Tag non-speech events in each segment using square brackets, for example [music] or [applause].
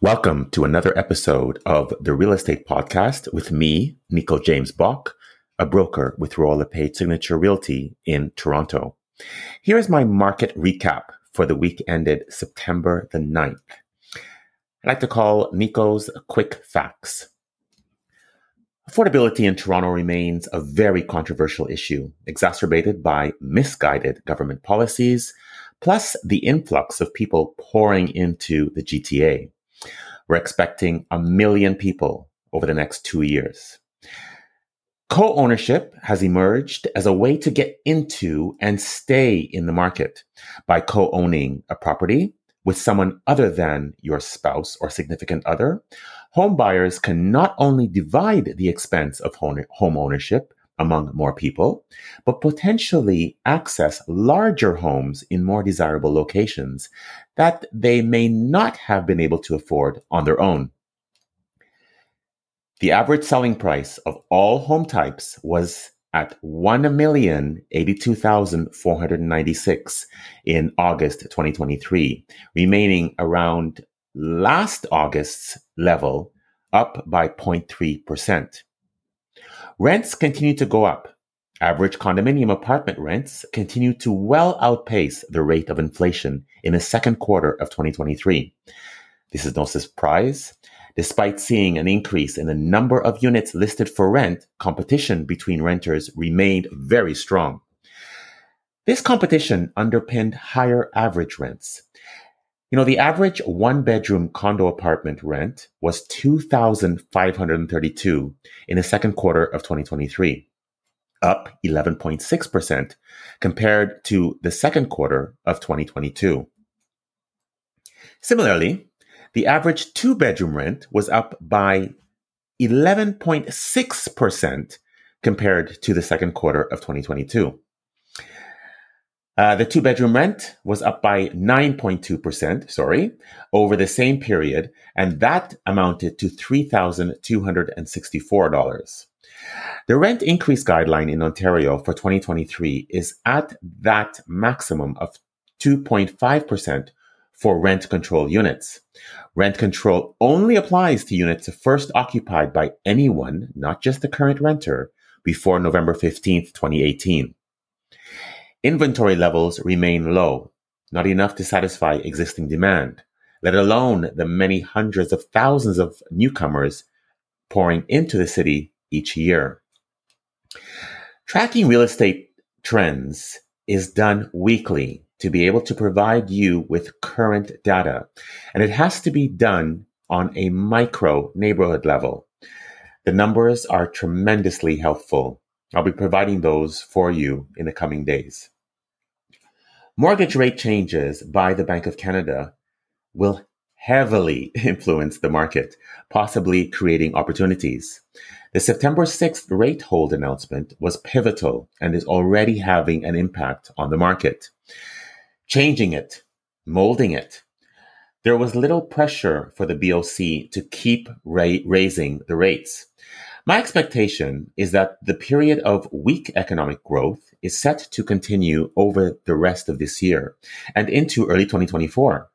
Welcome to another episode of the Real Estate Podcast with me, Nico James Bock, a broker with Royal LePage Signature Realty in Toronto. Here is my market recap for the week ended September the 9th. I like to call Nico's Quick Facts. Affordability in Toronto remains a very controversial issue, exacerbated by misguided government policies, plus the influx of people pouring into the GTA. We're expecting a million people over the next two years. Co ownership has emerged as a way to get into and stay in the market by co owning a property with someone other than your spouse or significant other. Home buyers can not only divide the expense of home ownership among more people, but potentially access larger homes in more desirable locations that they may not have been able to afford on their own. The average selling price of all home types was at 1,082,496 in August 2023, remaining around last August's level, up by 0.3%. Rents continue to go up. Average condominium apartment rents continue to well outpace the rate of inflation in the second quarter of 2023. This is no surprise. Despite seeing an increase in the number of units listed for rent, competition between renters remained very strong. This competition underpinned higher average rents. You know, the average one bedroom condo apartment rent was 2,532 in the second quarter of 2023, up 11.6% compared to the second quarter of 2022. Similarly, the average two bedroom rent was up by 11.6% compared to the second quarter of 2022. Uh, the two bedroom rent was up by 9.2%, sorry, over the same period, and that amounted to $3,264. The rent increase guideline in Ontario for 2023 is at that maximum of 2.5% for rent control units. Rent control only applies to units first occupied by anyone, not just the current renter, before November 15th, 2018. Inventory levels remain low, not enough to satisfy existing demand, let alone the many hundreds of thousands of newcomers pouring into the city each year. Tracking real estate trends is done weekly to be able to provide you with current data, and it has to be done on a micro neighborhood level. The numbers are tremendously helpful. I'll be providing those for you in the coming days. Mortgage rate changes by the Bank of Canada will heavily [laughs] influence the market, possibly creating opportunities. The September 6th rate hold announcement was pivotal and is already having an impact on the market. Changing it, molding it. There was little pressure for the BOC to keep ra- raising the rates. My expectation is that the period of weak economic growth is set to continue over the rest of this year and into early 2024.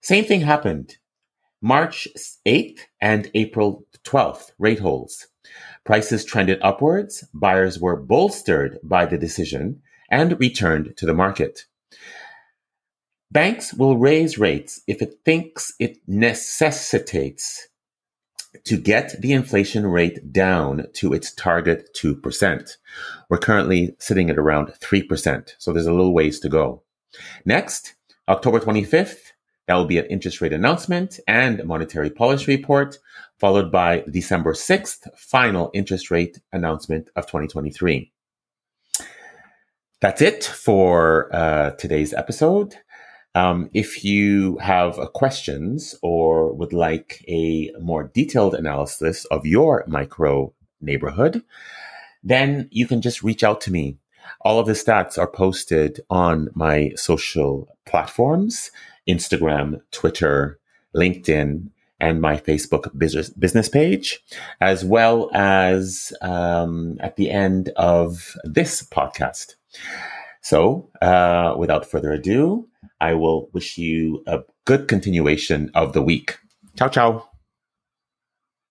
Same thing happened March 8th and April 12th, rate holds. Prices trended upwards, buyers were bolstered by the decision and returned to the market. Banks will raise rates if it thinks it necessitates to get the inflation rate down to its target 2%. We're currently sitting at around 3%, so there's a little ways to go. Next, October 25th, that will be an interest rate announcement and monetary policy report, followed by December 6th, final interest rate announcement of 2023. That's it for uh, today's episode. Um, if you have questions or would like a more detailed analysis of your micro neighborhood, then you can just reach out to me. All of the stats are posted on my social platforms Instagram, Twitter, LinkedIn, and my Facebook business, business page, as well as um, at the end of this podcast. So, uh, without further ado, I will wish you a good continuation of the week. Ciao, ciao.